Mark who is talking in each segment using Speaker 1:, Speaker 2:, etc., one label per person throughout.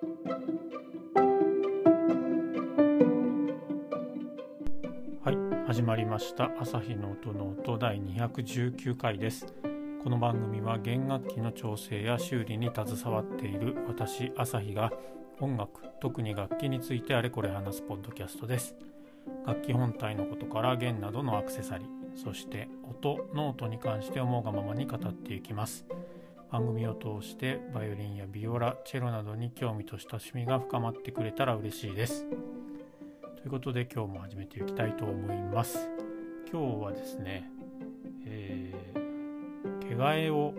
Speaker 1: はい始まりました。朝日の音ノート第219回です。この番組は弦楽器の調整や修理に携わっている私朝日が音楽特に楽器についてあれこれ話すポッドキャストです。楽器本体のことから弦などのアクセサリーそして音ノートに関して思うがままに語っていきます。番組を通してバイオリンやビオラチェロなどに興味と親しみが深まってくれたら嬉しいです。ということで今日も始めていきたいと思います。今日はですね、えー、毛替えを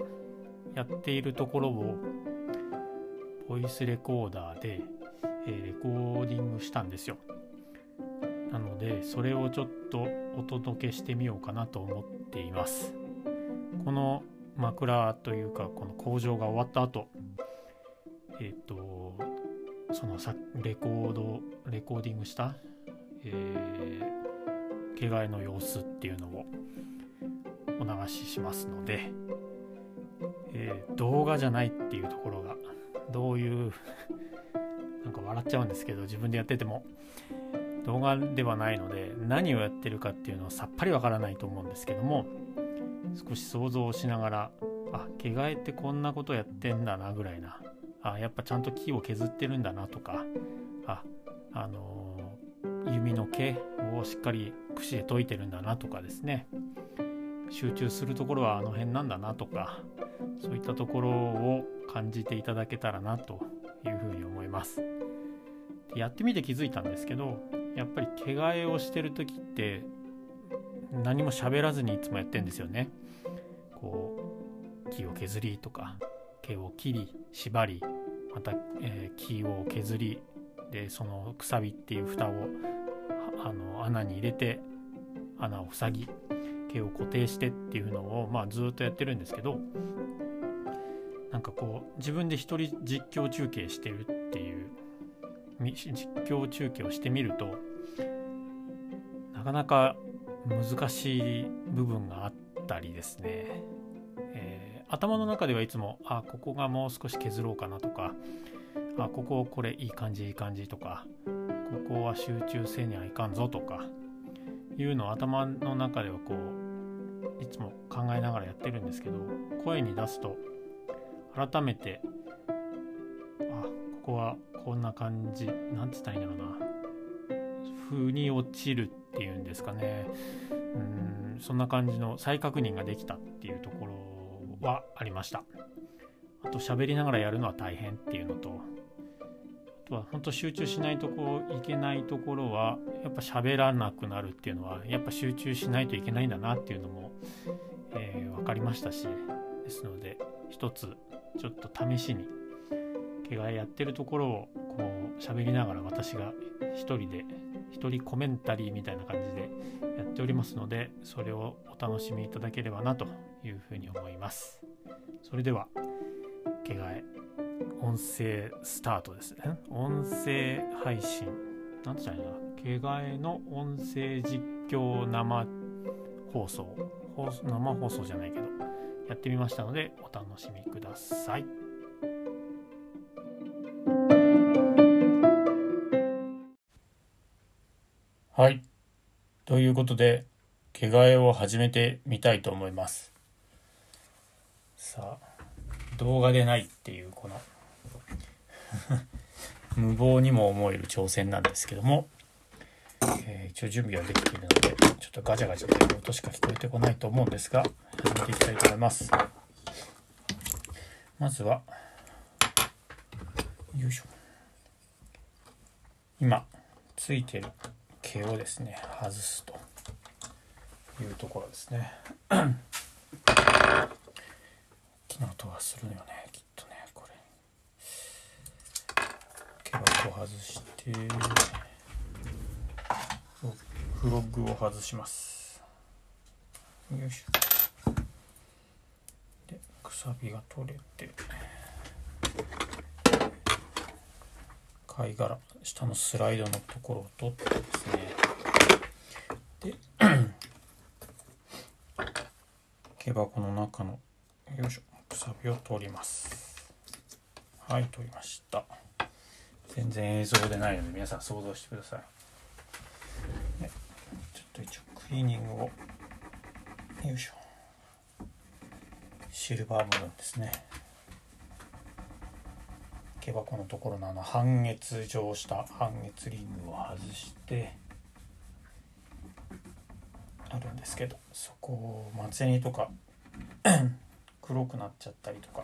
Speaker 1: やっているところをボイスレコーダーで、えー、レコーディングしたんですよ。なのでそれをちょっとお届けしてみようかなと思っています。この枕というかこの工場が終わった後えっ、ー、とそのさレコードレコーディングした、えー、毛替えの様子っていうのをお流ししますので、えー、動画じゃないっていうところがどういう なんか笑っちゃうんですけど自分でやってても動画ではないので何をやってるかっていうのはさっぱりわからないと思うんですけども少し想像しながらあ毛替えってこんなことやってんだなぐらいな。あやっぱちゃんと木を削ってるんだなとか。ああのー、弓の毛をしっかり櫛で解いてるんだなとかですね。集中するところはあの辺なんだなとか。そういったところを感じていただけたらなというふうに思います。やってみて気づいたんですけどやっぱり毛替えをしてる時って何も喋らずにいつもやってんですよね。こう木を削りとか毛を切り縛りまた、えー、木を削りでそのくさびっていう蓋をあの穴に入れて穴を塞ぎ毛を固定してっていうのを、まあ、ずっとやってるんですけどなんかこう自分で一人実況中継してるっていう実況中継をしてみるとなかなか難しい部分があったりですね、えー、頭の中ではいつもあここがもう少し削ろうかなとかあこここれいい感じいい感じとかここは集中せにはいかんぞとかいうのを頭の中ではこういつも考えながらやってるんですけど声に出すと改めてあここはこんな感じなんて言ったらいいんだろうな。風に落ちるっていうんですかね。うんそんな感じの再確認ができたっていうところはありました。あと喋りながらやるのは大変っていうのとあとは本当集中しないとこいけないところはやっぱ喋らなくなるっていうのはやっぱ集中しないといけないんだなっていうのも、えー、分かりましたし。ですので一つちょっと試しに毛替えやってるところをこう喋りながら私が一人で一人コメンタリーみたいな感じでやっておりますのでそれをお楽しみいただければなというふうに思います。それでは毛替え音声スタートですね。音声配信。なんて言ったらいいな毛替えの音声実況生放送生放送じゃないけどやってみましたのでお楽しみください。はい。ということで、毛替えを始めてみたいと思います。さあ、動画でないっていうこの 無謀にも思える挑戦なんですけども、えー、一応準備はできているので、ちょっとガチャガチャという音しか聞こえてこないと思うんですが、始めていきたいと思います。まずは、よいしょ。今、ついてる毛をですね外すというところですね。大きな音がするよねきっとねこれ。毛箱を外してフロッグを外します。よいしょ。でくさびが取れて。貝殻下のスライドのところを取ってですね。で 毛箱の中のよいしょくさびを取ります。はい取りました。全然映像でないので皆さん想像してください、ちょっと一応クリーニングをよいしょ。シルバー部分ですね。毛箱のところのあの半月状した半月リングを外してあるんですけどそこを松ヤニとか 黒くなっちゃったりとか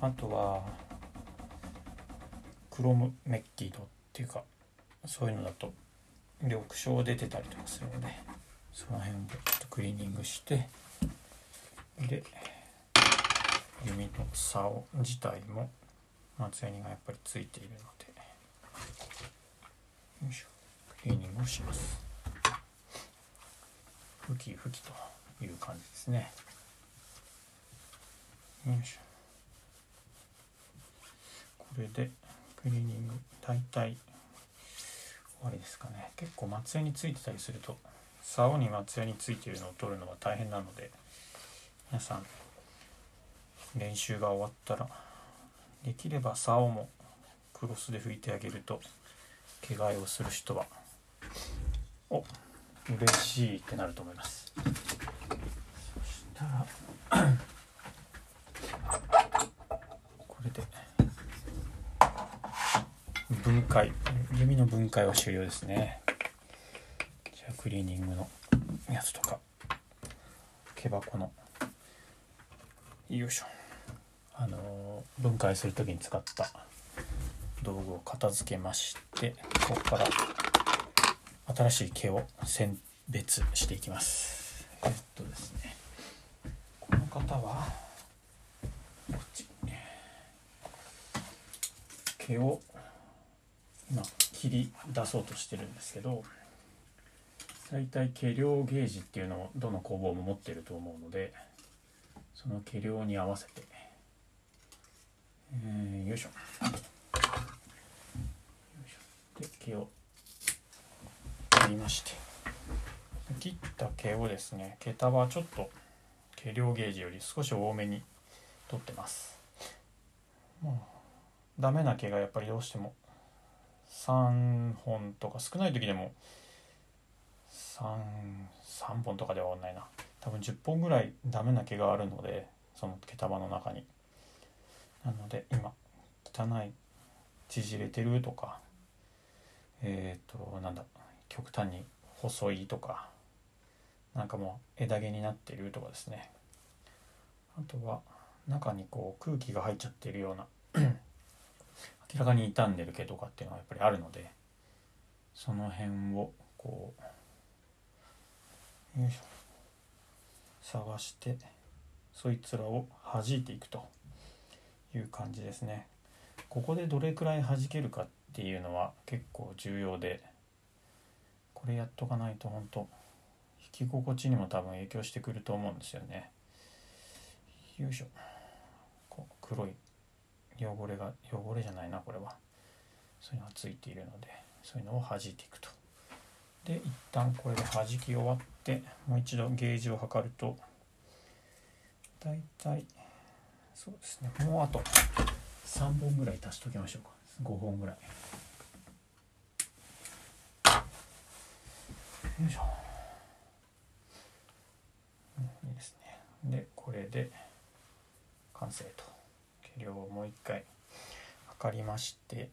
Speaker 1: あとはクロムメッキードっていうかそういうのだと緑青出てたりとかするのでその辺でちょっとクリーニングしてで弓の竿自体も松ヤニがやっぱりついているので。よいしょ。クリーニングをします。ふきふきという感じですね。よいしょ。これでクリーニング大体終わりですかね。結構松ヤについてたりすると竿に松ヤについているのを取るのは大変なので皆さん練習が終わったらできれば竿もクロスで拭いてあげると怪我をする人は。お嬉しいってなると思います。そしたら これで。分解。弓の分解は終了ですね。じゃあクリーニングのやつとか。毛箱の。よいしょ。あの分解する時に使った道具を片付けましてここから新しい毛を選別していきます。えっとですねこの方はこっち。毛を今切り出そうとしてるんですけど大体毛量ゲージっていうのをどの工房も持ってると思うのでその毛量に合わせてえー、よいしょ。よいしょ。で毛を切りまして。切った毛をですね毛束はちょっと毛量ゲージより少し多めに取ってます。もうダメな毛がやっぱりどうしても3本とか少ない時でも 3, 3本とかでは終わんないな。多分10本ぐらいダメな毛があるのでその毛束の中に。なので今汚い縮れてるとかえっ、ー、となんだ極端に細いとかなんかもう枝毛になってるとかですね。あとは中にこう空気が入っちゃってるような 明らかに傷んでる毛とかっていうのはやっぱりあるのでその辺をこうよいしょ探してそいつらを弾いていくと。いう感じですね。ここでどれくらい弾けるかっていうのは結構重要でこれやっとかないと本当弾き心地にも多分影響してくると思うんですよね。よいしょ。こう黒い汚れが汚れじゃないなこれは。そういうのがついているのでそういうのを弾いていくと。で一旦これで弾き終わってもう一度ゲージを測るとだいたいそうですね。もうあと3本ぐらい足しときましょうか。5本ぐらい。よいしょ。いいですね。でこれで完成と。計量をもう一回測りまして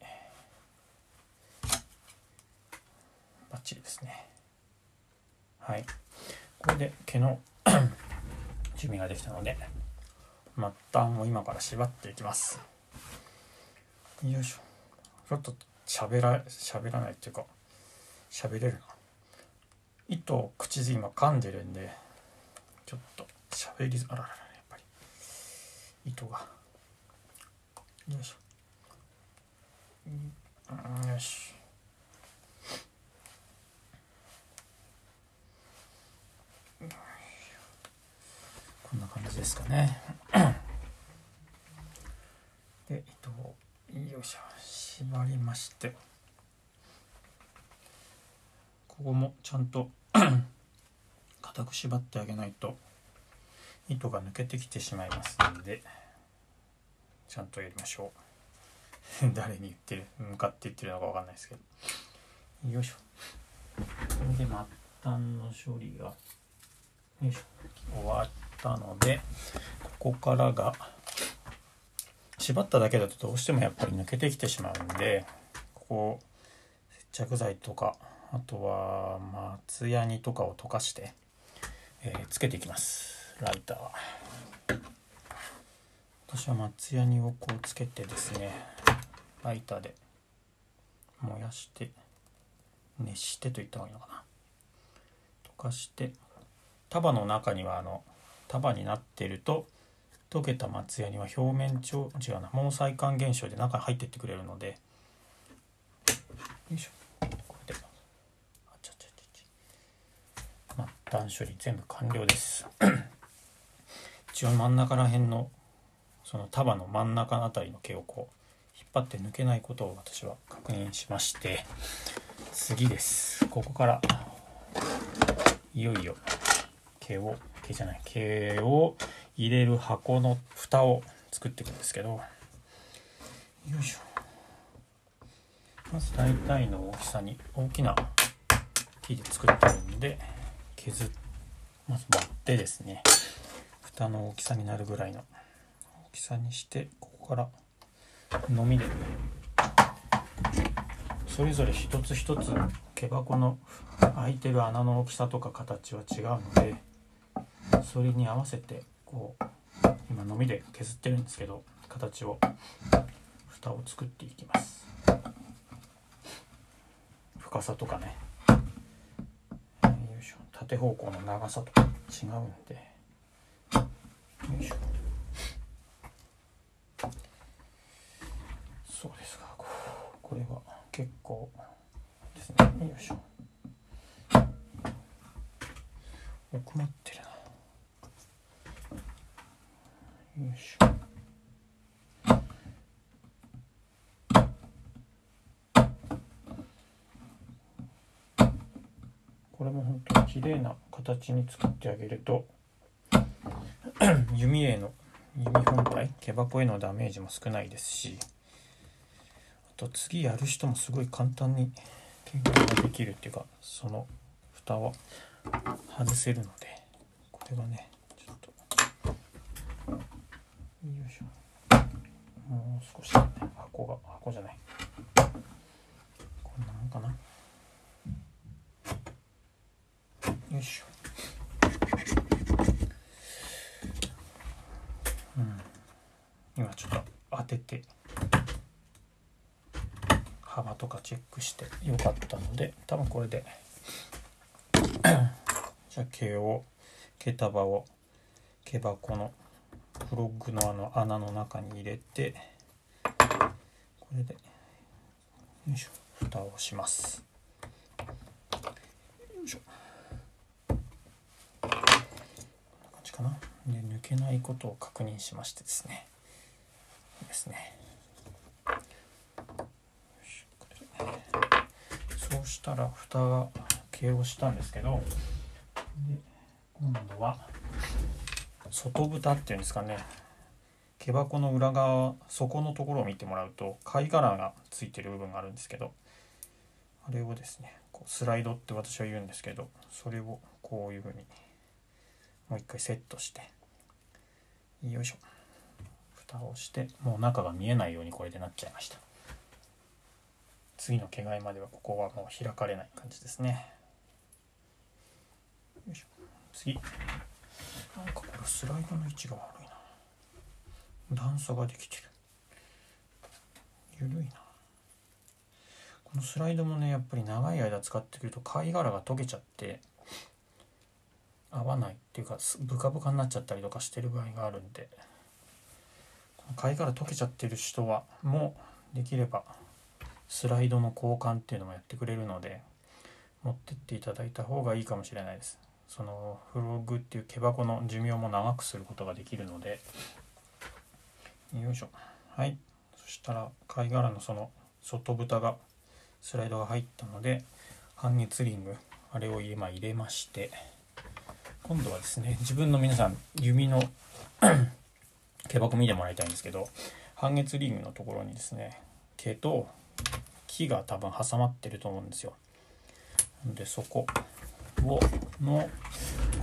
Speaker 1: バッチリですね。はい。これで毛の 準備ができたので末端を今から縛っていきます。よいしょ。ちょっと喋ら喋らないっていうか喋れるな糸を口で今噛んでるんでちょっと喋りあらららやっぱり。糸が。よいしょ。よしこんな感じですかね。で糸をよいしょ。縛りまして。ここもちゃんと 固く縛ってあげないと糸が抜けてきてしまいますのでちゃんとやりましょう。誰に言ってる向かって言ってるのか分かんないですけど。よいしょ。これで末端の処理が。よいしょ。終わってたのでここからが縛っただけだとどうしてもやっぱり抜けてきてしまうんでここ接着剤とかあとは松ヤニとかを溶かして、えー、つけていきます。ライターは。私は松ヤニをこうつけてですねライターで燃やして熱してと言った方がいいのかな。溶かして束の中にはあの束になってると溶けた松ヤニは表面上違うな毛細管現象で中に入ってってくれるのでよいしょ。これであちゃちゃちゃ末端処理全部完了です。一応真ん中ら辺のその束の真ん中あたりの毛をこう引っ張って抜けないことを私は確認しまして次です。ここからいよいよ毛を毛じゃない。毛を入れる箱の蓋を作っていくんですけど。よいしょ。まず大体の大きさに大きな木で作ってるんで削っまず割ってですね蓋の大きさになるぐらいの大きさにしてここからのみでそれぞれ一つ一つ毛箱の開いてる穴の大きさとか形は違うのでそれに合わせてこう今のみで削ってるんですけど形を蓋を作っていきます。深さとかね。縦方向の長さとか。違うんで。よいしょそうですかこれは結構ですねよいしょ奥まってるなよいしょこれも本当に綺麗な形に作ってあげると弓への弓本体毛箱へのダメージも少ないですしあと次やる人もすごい簡単に研究ができるっていうかその蓋は外せるのでこれがねちょっとよいしょ。もう少し、ね、箱が箱じゃないこんなもんかなよいしょうん今ちょっと当てて幅とかチェックしてよかったので多分これで。じゃあ毛を毛束を毛箱のフロッグのあの穴の中に入れてこれでよいしょ蓋をします。よいしょ。こんな感じかな。で抜けないことを確認しましてですね。ですね。そしたら蓋が形をしたんですけど今度は外蓋っていうんですかね。毛箱の裏側底のところを見てもらうと貝殻がついてる部分があるんですけどあれをですねこうスライドって私は言うんですけどそれをこういうふうにもう一回セットしてよいしょ。蓋をしてもう中が見えないようにこれでなっちゃいました。次の毛替えまではここはもう開かれない感じですね。次。なんかこれスライドの位置が悪いな。段差ができてる。ゆるいな。このスライドもねやっぱり長い間使ってくると貝殻が溶けちゃって合わないっていうかブカブカになっちゃったりとかしてる場合があるんで貝殻溶けちゃってる人はもうできればスライドの交換っていうのもやってくれるので持ってっていただいた方がいいかもしれないです。そのフログっていう毛箱の寿命も長くすることができるので。よいしょ。はい。そしたら貝殻のその外蓋がスライドが入ったので半月リングあれを今入れまして。今度はですね自分の皆さん弓の 毛箱見てもらいたいんですけど半月リングのところにですね毛と木が多分挟まってると思うんですよ。でそこをの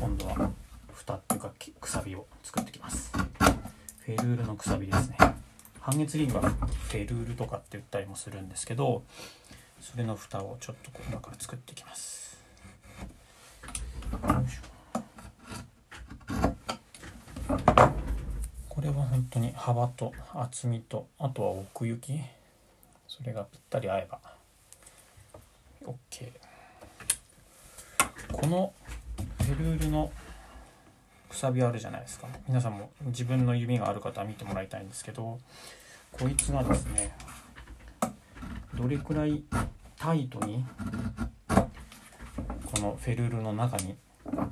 Speaker 1: 今度は蓋っていうかくさびを作ってきます。フェルールのくさびですね。半月リングはフェルールとかって言ったりもするんですけどそれの蓋をちょっと今から作っていきます。これは本当に幅と厚みとあとは奥行きそれがぴったり合えば。OK このフェルールのくさびあるじゃないですか。皆さんも自分の指がある方は見てもらいたいんですけどこいつがですねどれくらいタイトにこのフェルールの中に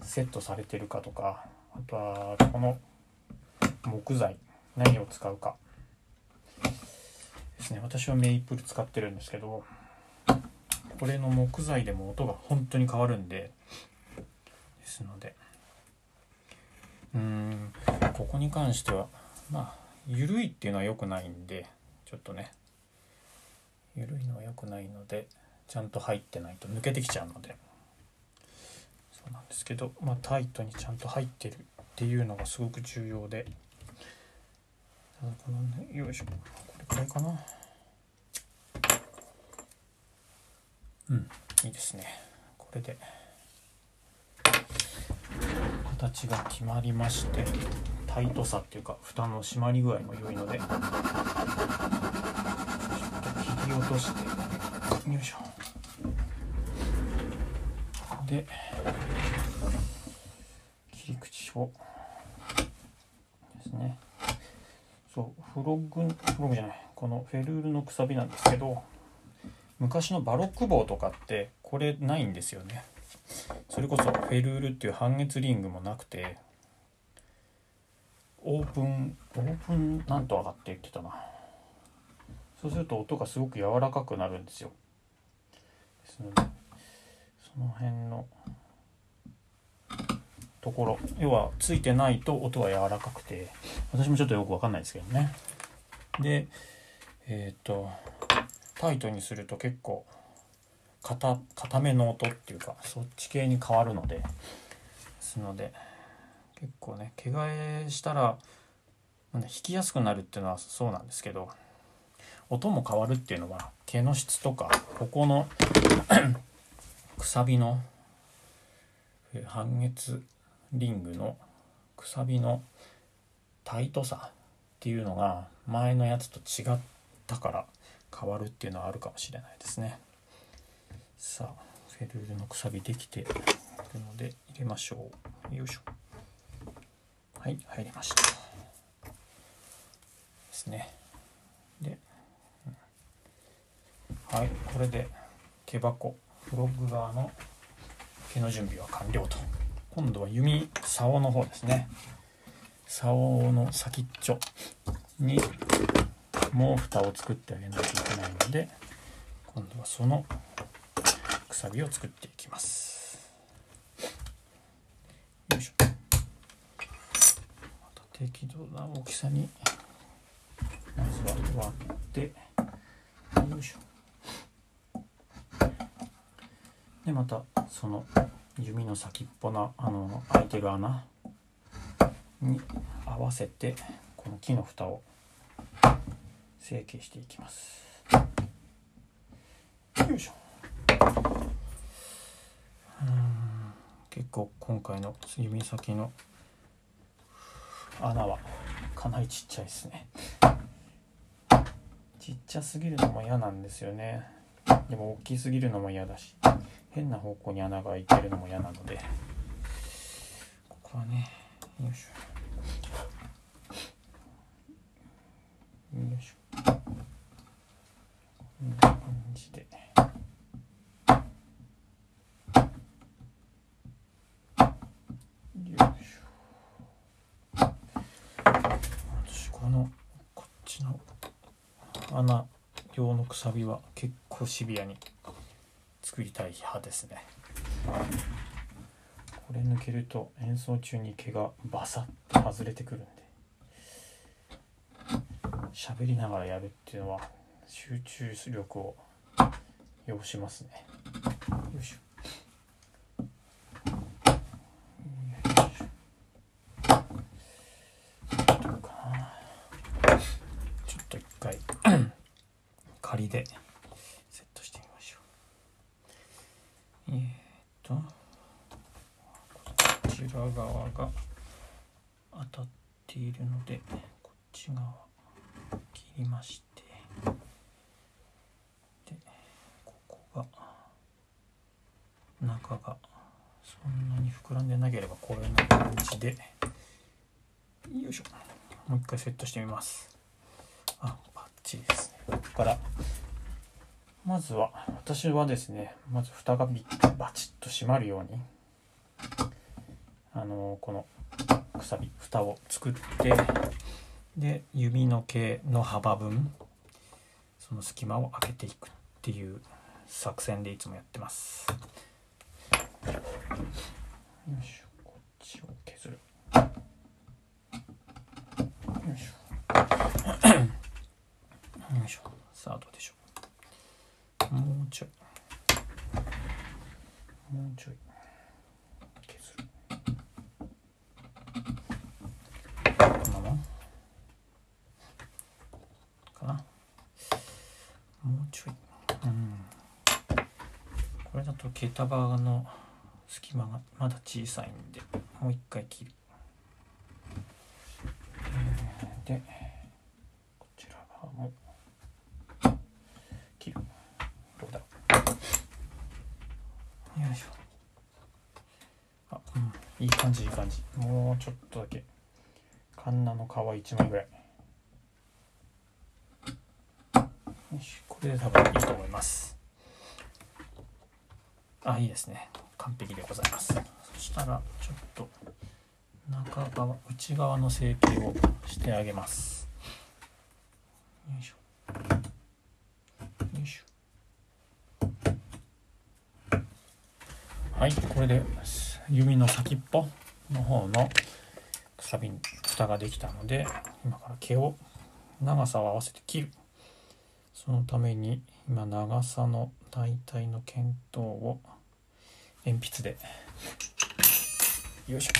Speaker 1: セットされてるかとかあとはこの木材何を使うか。ですね。私はメイプル使ってるんですけどこれの木材でも音が本当に変わるんでですので。うんここに関してはまあ緩いっていうのは良くないんでちょっとね。緩いのは良くないのでちゃんと入ってないと抜けてきちゃうので。そうなんですけどまあタイトにちゃんと入ってるっていうのがすごく重要で。ただこのねよいしょ。これくらいかな。うん。いいですね。これで。形が決まりましてタイトさっていうか蓋の閉まり具合も良いのでちょっと切り落として。よいしょ。で切り口を。ですね。そうフロッグフロッグじゃない。このフェルールのくさびなんですけど昔のバロック棒とかってこれないんですよね。それこそフェルールっていう半月リングもなくてオープンオープンなんとかって言ってたな。そうすると音がすごく柔らかくなるんですよ。ですのでその辺のところ要はついてないと音は柔らかくて私もちょっとよくわかんないですけどね。でえっ、ー、とタイトにすると結構硬めの音っていうかそっち系に変わるのでですので結構ね毛替えしたら弾きやすくなるっていうのはそうなんですけど音も変わるっていうのは毛の質とかここの くさびの半月リングのくさびのタイトさっていうのが前のやつと違ったから変わるっていうのはあるかもしれないですね。さあフェルールのくさびできているので入れましょう。よいしょ。はい入りました。ですね。で、はいこれで毛箱フロッグ側の毛の準備は完了と。今度は弓竿の方ですね。竿の先っちょにもう蓋を作ってあげないといけないので今度はそのくさびを作っていきます。よいしょ。また適度な大きさにまずは割ってよいしょ。でまたその弓の先っぽのあの開いてる穴に合わせてこの木の蓋を成形していきます。よいしょ。結構今回の指先の穴はかなりちっちゃいですね。ちっちゃすぎるのも嫌なんですよね。でも大きすぎるのも嫌だし変な方向に穴が開いてるのも嫌なのでここはねよいしょよいしょこんな感じで。私このこっちの穴サビは結構シビアに作りたい派ですね。これ抜けると演奏中に毛がバサッと外れてくるんで喋りながらやるっていうのは集中力を要しますねよいしょちょっと一回仮でセットしてみましょうえー、っとこちら側が当たっているのでこっち側切りましてでここが中がそんなに膨らんでなければこういう感じでよいしょ。もう一回セットしてみます。あバッチリですね。ここからまずは私はですねまず蓋がビバチッと閉まるようにあのこのくさび蓋を作ってで指の毛の幅分その隙間を開けていくっていう作戦でいつもやってます。よいしょこっちを削るよいしょよいしょさあどうでしょうもうちょいもうちょい削るこのままかなもうちょいうん毛束の隙間がまだ小さいんでもう一回切る。でこちら側も切る。どうだ？よいしょ。あうんいい感じいい感じ。もうちょっとだけ。カンナの皮1枚ぐらい。よしこれで多分いいと思います。あいいですね。完璧でございます。そしたらちょっと中側内側の成形をしてあげます。よいしょ。よいしょ。はいこれで指の先っぽの方のくさびに蓋ができたので今から毛を長さを合わせて切る。そのために今長さの大体の見当を鉛筆で。よいしょ。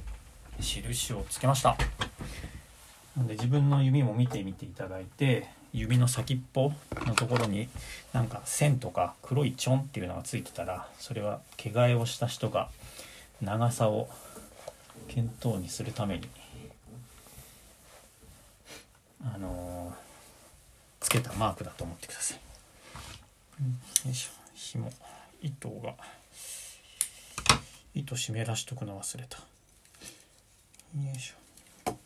Speaker 1: 印をつけました。なんで自分の指も見てみていただいて指の先っぽのところになんか線とか黒いチョンっていうのがついてたらそれは毛替えをした人が長さを見当にするためにあのーつけたマークだと思ってください。よいしょ。紐。糸が糸湿らしとくの忘れた。よいしょ。ちょっ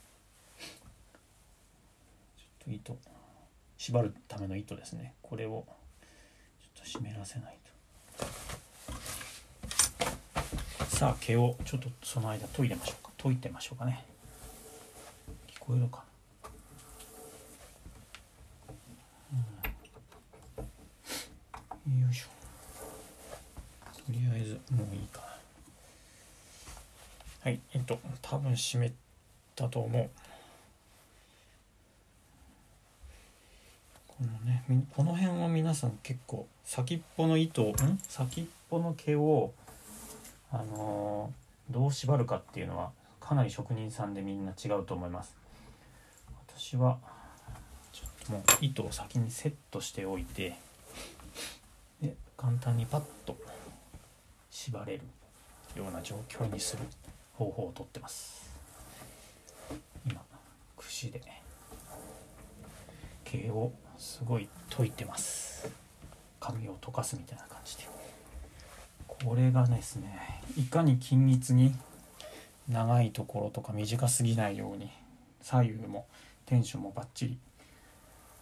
Speaker 1: と糸縛るための糸ですね。これをちょっと湿らせないと。さあ毛をちょっとその間研いでましょうか。研いてましょうかね。聞こえるかなよいしょとりあえずもういいかなはいえっと多分湿ったと思う。このねこの辺は皆さん結構先っぽの糸ん？先っぽの毛をあのーどう縛るかっていうのはかなり職人さんでみんな違うと思います。私はちょっともう糸を先にセットしておいてで簡単にパッと縛れるような状況にする方法をとってます。櫛で。毛をすごい解いてます。髪を溶かすみたいな感じで。これがですねいかに均一に長いところとか短すぎないように左右もテンションもバッチリ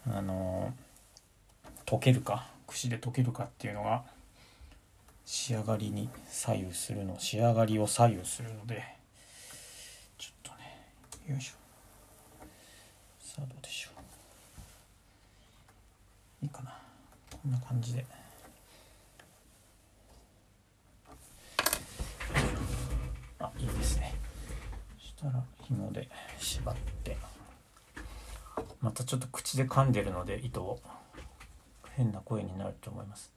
Speaker 1: あの溶けるか櫛で溶けるかっていうのが仕上がりに左右するの仕上がりを左右するのでちょっとねよいしょ。さあどうでしょう。いいかな。こんな感じで。あいいですね。そしたら紐で縛って。またちょっと口で噛んでるので糸を。変な声になると思います。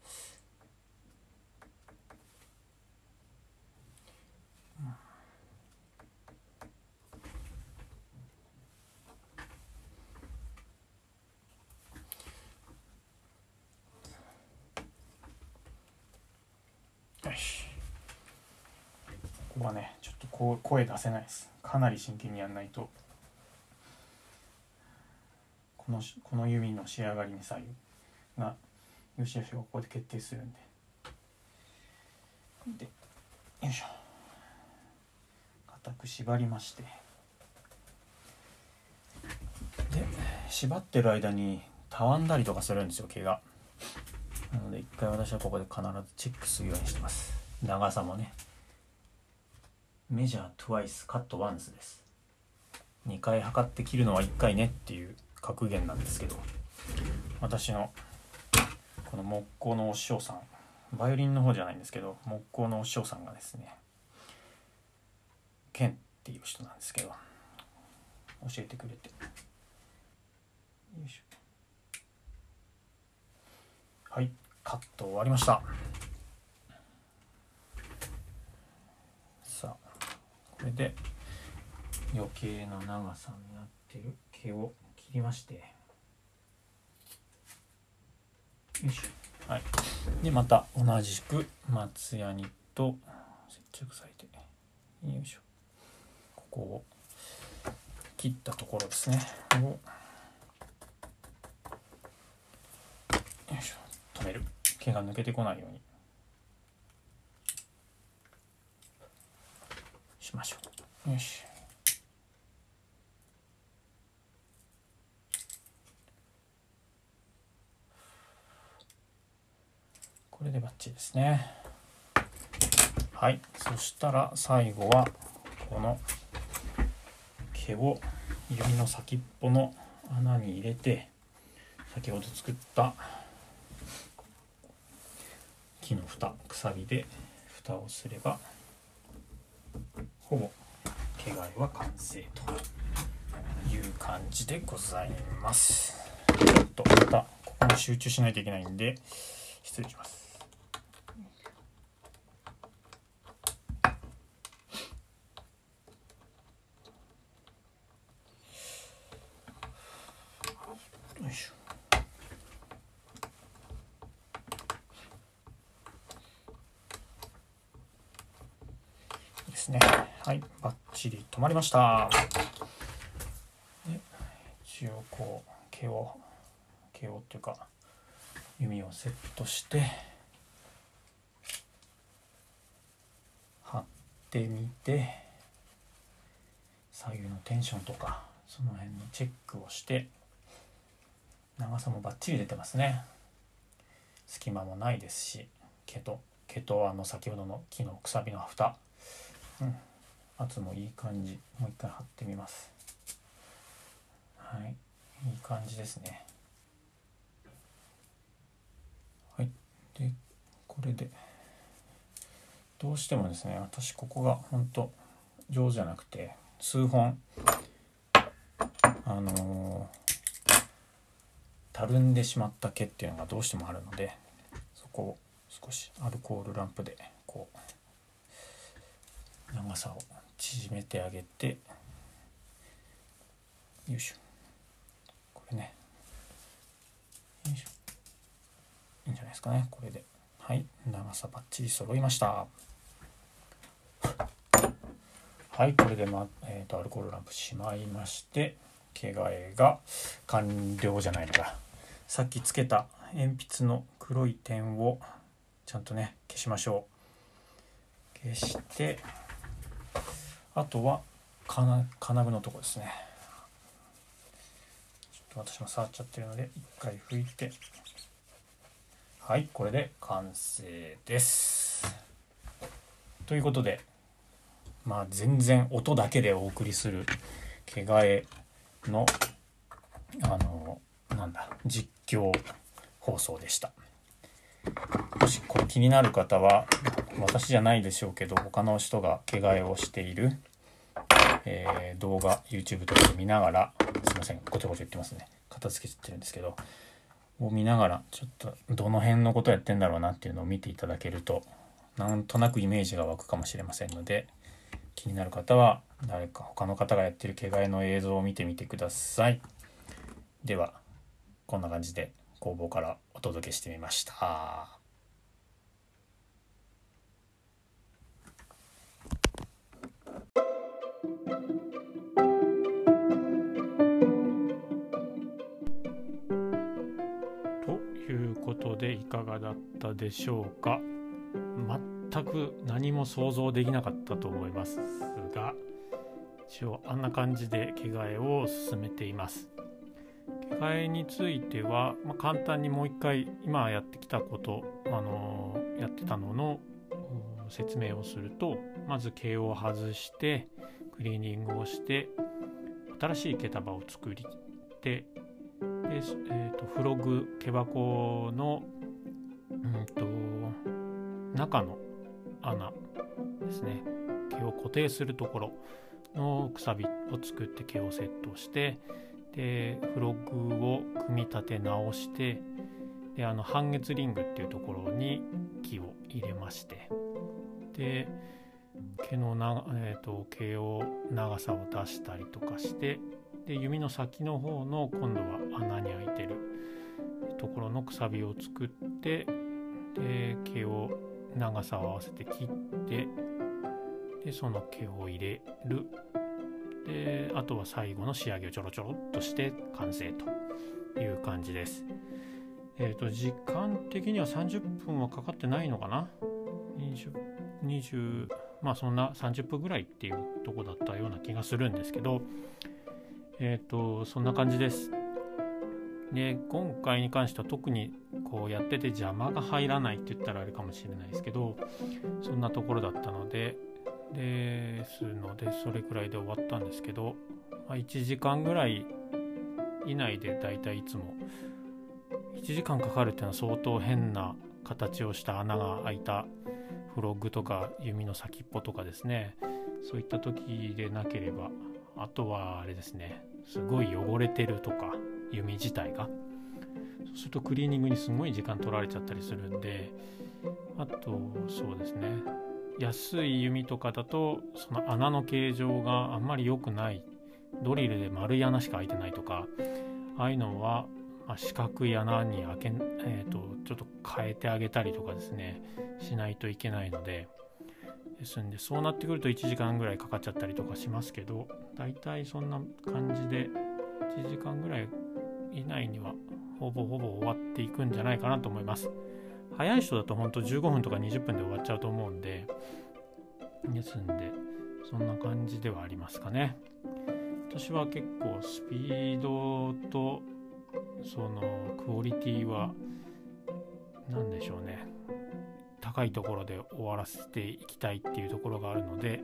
Speaker 1: はねちょっとこう声出せないです。かなり真剣にやんないと。このこの弓の仕上がりに左右が吉吉がここで決定するんで。でよいしょ。固く縛りまして。で縛ってる間にたわんだりとかするんですよ毛が。なので一回私はここで必ずチェックするようにしてます。長さもね。メジャートワイスカットワンズです。2回測って切るのは1回ねっていう格言なんですけど私のこの木工のお師匠さんバイオリンの方じゃないんですけど木工のお師匠さんがですねケンっていう人なんですけど教えてくれて。よいしょ。はいカット終わりましたさあこれで余計な長さになってる。毛を切りまして。よいしょ。はい。でまた同じく松ヤニと接着剤で。よいしょ。ここを切ったところですね。を。よいしょ。止める。毛が抜けてこないように。しましょう。よし。これでバッチリですね。はい。そしたら最後はこの毛を指の先っぽの穴に入れて先ほど作った木の蓋くさびで蓋をすればほぼ。毛替えは完成という感じでございますちょっとまたここに集中しないといけないんで失礼しますよいしょですねはいバッチリ止まりました。一応こう毛を毛をっていうか弓をセットして貼ってみて左右のテンションとかその辺のチェックをして長さもバッチリ出てますね。隙間もないですし毛と毛とあの先ほどの木のくさびの蓋うん。圧もいい感じもう一回貼ってみます。はいいい感じですね。はいでこれでどうしてもですね私ここが本当上手じゃなくて数本あのーたるんでしまった毛っていうのがどうしてもあるのでそこを少しアルコールランプでこう長さを縮めてあげて。よいしょ。これね。よいしょ。いいんじゃないですかね。これで。はい。長さバッチリ揃いました。はい。これで、まえーと、アルコールランプしまいまして毛替えが完了じゃないのか。さっきつけた鉛筆の黒い点をちゃんとね消しましょう。消してあとは金金具のとこですね。ちょっと私も触っちゃってるので一回拭いて。はいこれで完成です。ということでまあ全然音だけでお送りする毛替えのあのなんだ実況放送でした。もしこれ気になる方は私じゃないでしょうけど他の人が毛替えをしている、えー、動画 YouTube とかで見ながらすいませんごちゃごちゃ言ってますね。片付けちゃってるんですけどを見ながらちょっとどの辺のことやってんだろうなっていうのを見ていただけるとなんとなくイメージが湧くかもしれませんので気になる方は誰か他の方がやってる毛替えの映像を見てみてください。ではこんな感じで工房からお届けしてみました。でいかがだったでしょうか？全く何も想像できなかったと思いますが一応あんな感じで着替えを進めています。着替えについては、まあ、簡単にもう一回今やってきたこと、あのー、やってたのの説明をするとまず毛を外してクリーニングをして新しい毛束を作りでで、えーと、フログ毛箱の、うんと、中の穴ですね。毛を固定するところのくさびを作って毛をセットしてでフログを組み立て直してであの半月リングっていうところに木を入れましてで毛のな、えーと、毛を長さを出したりとかしてで弓の先の方の今度は穴に開いてるところのくさびを作ってで毛を長さを合わせて切ってでその毛を入れる。であとは最後の仕上げをちょろちょろっとして完成という感じです。えっ、ー、と時間的には30分はかかってないのかな？20 20まあそんな30分ぐらいっていうとこだったような気がするんですけどえっ、ー、とそんな感じです。で今回に関しては特にこうやってて邪魔が入らないって言ったらあれかもしれないですけどそんなところだったのでですのでそれくらいで終わったんですけど、まあ、1時間ぐらい以内でだいたいいつも1時間かかるっていうのは相当変な形をした穴が開いたフロッグとか弓の先っぽとかですね。そういった時でなければあとはあれですね。すごい汚れてるとか弓自体が。そうするとクリーニングにすごい時間取られちゃったりするんであとそうですね。安い弓とかだとその穴の形状があんまり良くない。ドリルで丸い穴しか開いてないとかああいうのは、まあ、四角い穴に開け、えーと、ちょっと変えてあげたりとかですねしないといけないので。ですんでそうなってくると1時間ぐらいかかっちゃったりとかしますけどだいたいそんな感じで1時間ぐらい以内にはほぼほぼ終わっていくんじゃないかなと思います。早い人だと本当15分とか20分で終わっちゃうと思うんで、ですんで、そんな感じではありますかね。私は結構スピードとそのクオリティは何でしょうね高いところで終わらせていきたいっていうところがあるので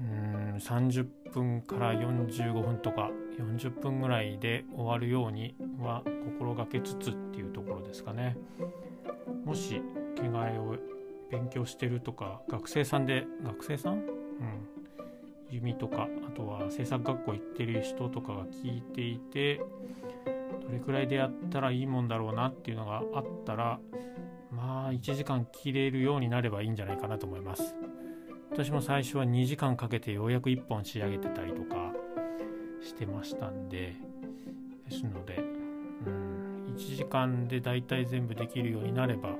Speaker 1: うん30分から45分とか40分ぐらいで終わるようには心がけつつっていうところですかね。もし着替えを勉強してるとか学生さんで学生さん、うん、弓とかあとは制作学校行ってる人とかが聞いていてどれくらいでやったらいいもんだろうなっていうのがあったらまあ1時間切れるようになればいいんじゃないかなと思います。私も最初は2時間かけてようやく1本仕上げてたりとかしてましたんでですのでうん1時間で大体全部できるようになればも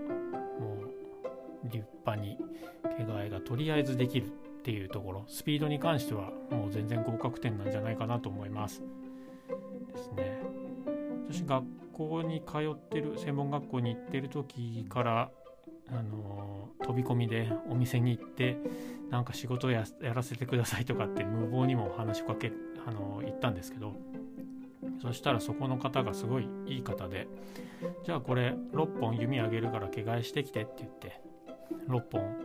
Speaker 1: う立派に毛替えがとりあえずできるっていうところスピードに関してはもう全然合格点なんじゃないかなと思います。ですね。私学校に通ってる専門学校に行ってる時からあの飛び込みでお店に行ってなんか仕事やらせてくださいとかって無謀にも話しかけあの言ったんですけどそしたらそこの方がすごいいい方でじゃあこれ6本弓あげるから毛替えしてきてって言って6本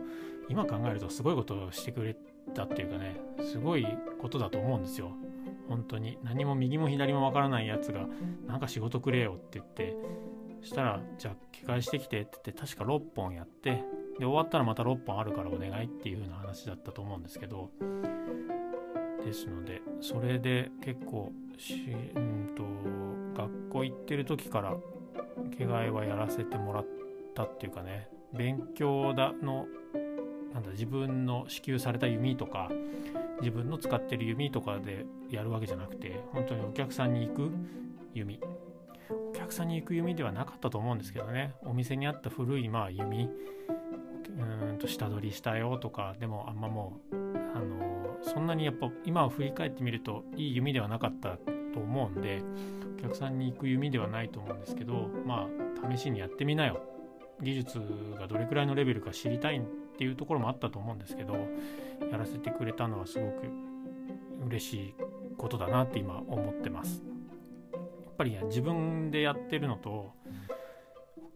Speaker 1: 今考えるとすごいことをしてくれたっていうかねすごいことだと思うんですよ。本当に。何も右も左もわからないやつがなんか仕事くれよって言ってしたらじゃあ着替えしてきてって言って確か6本やってで終わったらまた6本あるからお願いっていう風な話だったと思うんですけどですのでそれで結構し、うんと、学校行ってる時から毛替えはやらせてもらったっていうかね勉強だのなんだ自分の支給された弓とか自分の使ってる弓とかでやるわけじゃなくて本当にお客さんに行く弓。お客さんに行く弓ではなかったと思うんですけどね。お店にあった古いまあ弓。うんと下取りしたよとかでもあんまもうあのそんなにやっぱ今を振り返ってみるといい弓ではなかったと思うんでお客さんに行く弓ではないと思うんですけどまあ試しにやってみなよ。技術がどれくらいのレベルか知りたいっていうところもあったと思うんですけどやらせてくれたのはすごく嬉しいことだなって今思ってます。やっぱり、ね、自分でやってるのと、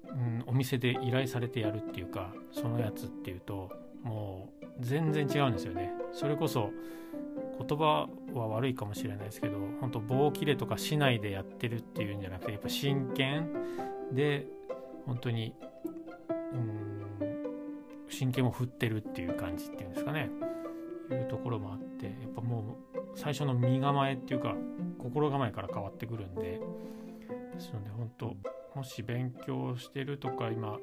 Speaker 1: うん、お店で依頼されてやるっていうかそのやつっていうともう全然違うんですよね。それこそ言葉は悪いかもしれないですけど本当棒切れとかしないでやってるっていうんじゃなくてやっぱ真剣で本当にうん真剣を振ってるっていう感じっていうんですかね。いうところもあってやっぱもう最初の身構えっていうか心構えから変わってくるんで。ですので本当もし勉強してるとか今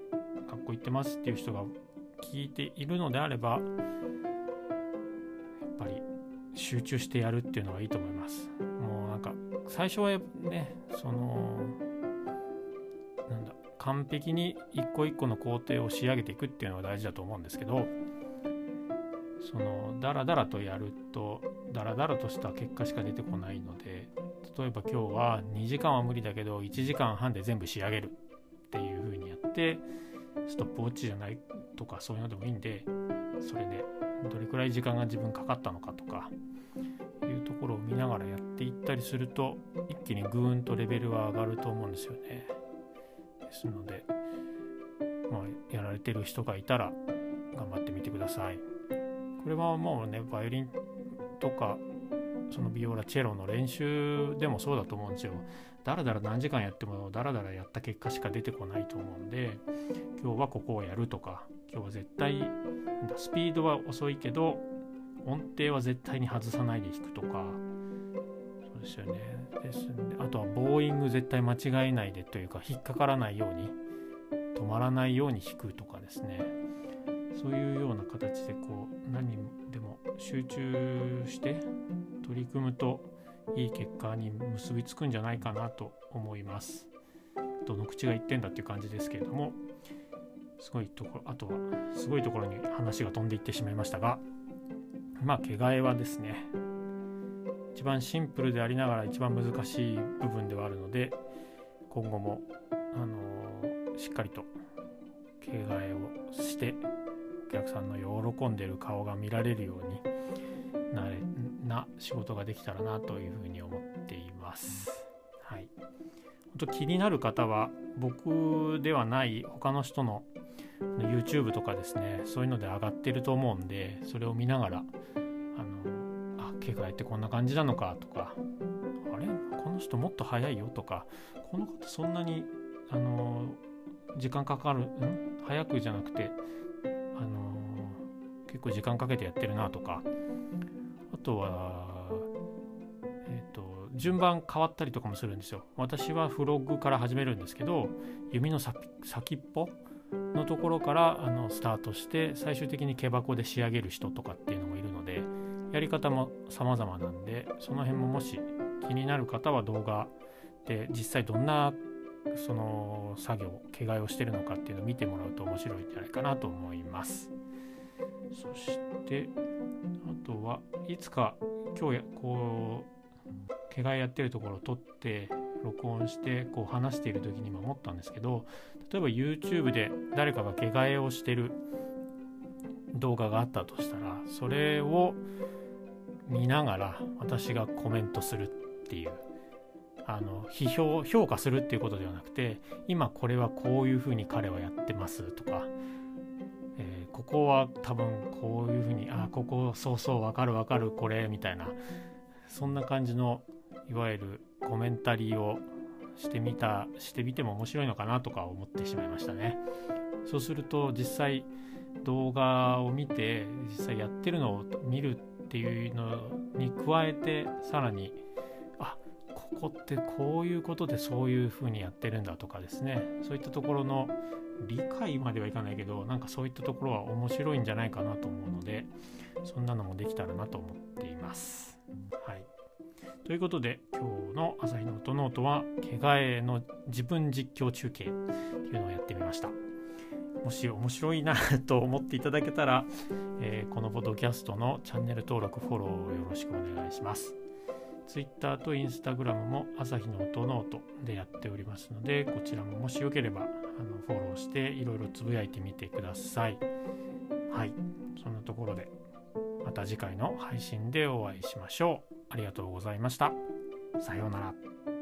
Speaker 1: 学校行ってますっていう人が聞いているのであればやっぱり集中してやるっていうのがいいと思います。もうなんか最初はねその完璧に一個一個の工程を仕上げていくっていうのが大事だと思うんですけどそのダラダラとやるとダラダラとした結果しか出てこないので例えば今日は2時間は無理だけど1時間半で全部仕上げるっていう風にやってストップウォッチじゃないとかそういうのでもいいんでそれでどれくらい時間が自分かかったのかとかいうところを見ながらやっていったりすると一気にぐーんとレベルは上がると思うんですよね。ですので、まあ、やられてる人がいたら頑張ってみてください。これはもうねバイオリンとかそのビオラチェロの練習でもそうだと思うんですよ。だらだら何時間やってもだらだらやった結果しか出てこないと思うんで今日はここをやるとか今日は絶対スピードは遅いけど音程は絶対に外さないで弾くとかですよね。ですんであとはボーイング絶対間違えないでというか引っかからないように止まらないように弾くとかですね。そういうような形でこう何でも集中して取り組むといい結果に結びつくんじゃないかなと思います。どの口が言ってんだっていう感じですけれどもすごいところあとはすごいところに話が飛んでいってしまいましたがまあ毛替えはですね一番シンプルでありながら一番難しい部分ではあるので今後も、あのー、しっかりと毛替えをしてお客さんの喜んでる顔が見られるようになれな仕事ができたらなというふうに思っています。はい、本当気になる方は僕ではない他の人の YouTube とかですねそういうので上がってると思うんでそれを見ながらあのあ毛替えってこんな感じなのか？とかあれ？この人もっと早いよ？とかこの方そんなにあの時間かかるん？早くじゃなくてあの結構時間かけてやってるなとか。あとはえっ、ー、と順番変わったりとかもするんですよ。私はフロッグから始めるんですけど弓の先っぽのところからあのスタートして最終的に毛箱で仕上げる人とかっていうのやり方も様々なんでその辺ももし気になる方は動画で実際どんなその作業毛替えをしてるのかっていうのを見てもらうと面白いんじゃないかなと思います。そしてあとはいつか今日やこう毛替えやってるところを撮って録音してこう話している時にも思ったんですけど例えば YouTube で誰かが毛替えをしてる動画があったとしたらそれを見ながら私がコメントするっていうあの批評評価するっていうことではなくて今これはこういうふうに彼はやってますとか、えー、ここは多分こういうふうにあここそうそうわかるわかるこれみたいなそんな感じのいわゆるコメンタリーをしてみたしてみても面白いのかなとか思ってしまいましたね。そうすると実際動画を見て実際やってるのを見るっていうのに加えてさらにあここってこういうことでそういう風にやってるんだとかですねそういったところの理解まではいかないけどなんかそういったところは面白いんじゃないかなと思うのでそんなのもできたらなと思っています。はい、ということで今日の朝日の音ノートは毛替えの自分実況中継っていうのをやってみました。もし面白いなと思っていただけたら、えー、このポッドキャストのチャンネル登録、フォローをよろしくお願いします。Twitter と Instagram も朝日の音ノートでやっておりますので、こちらももしよければあのフォローしていろいろつぶやいてみてください。はい、そんなところでまた次回の配信でお会いしましょう。ありがとうございました。さようなら。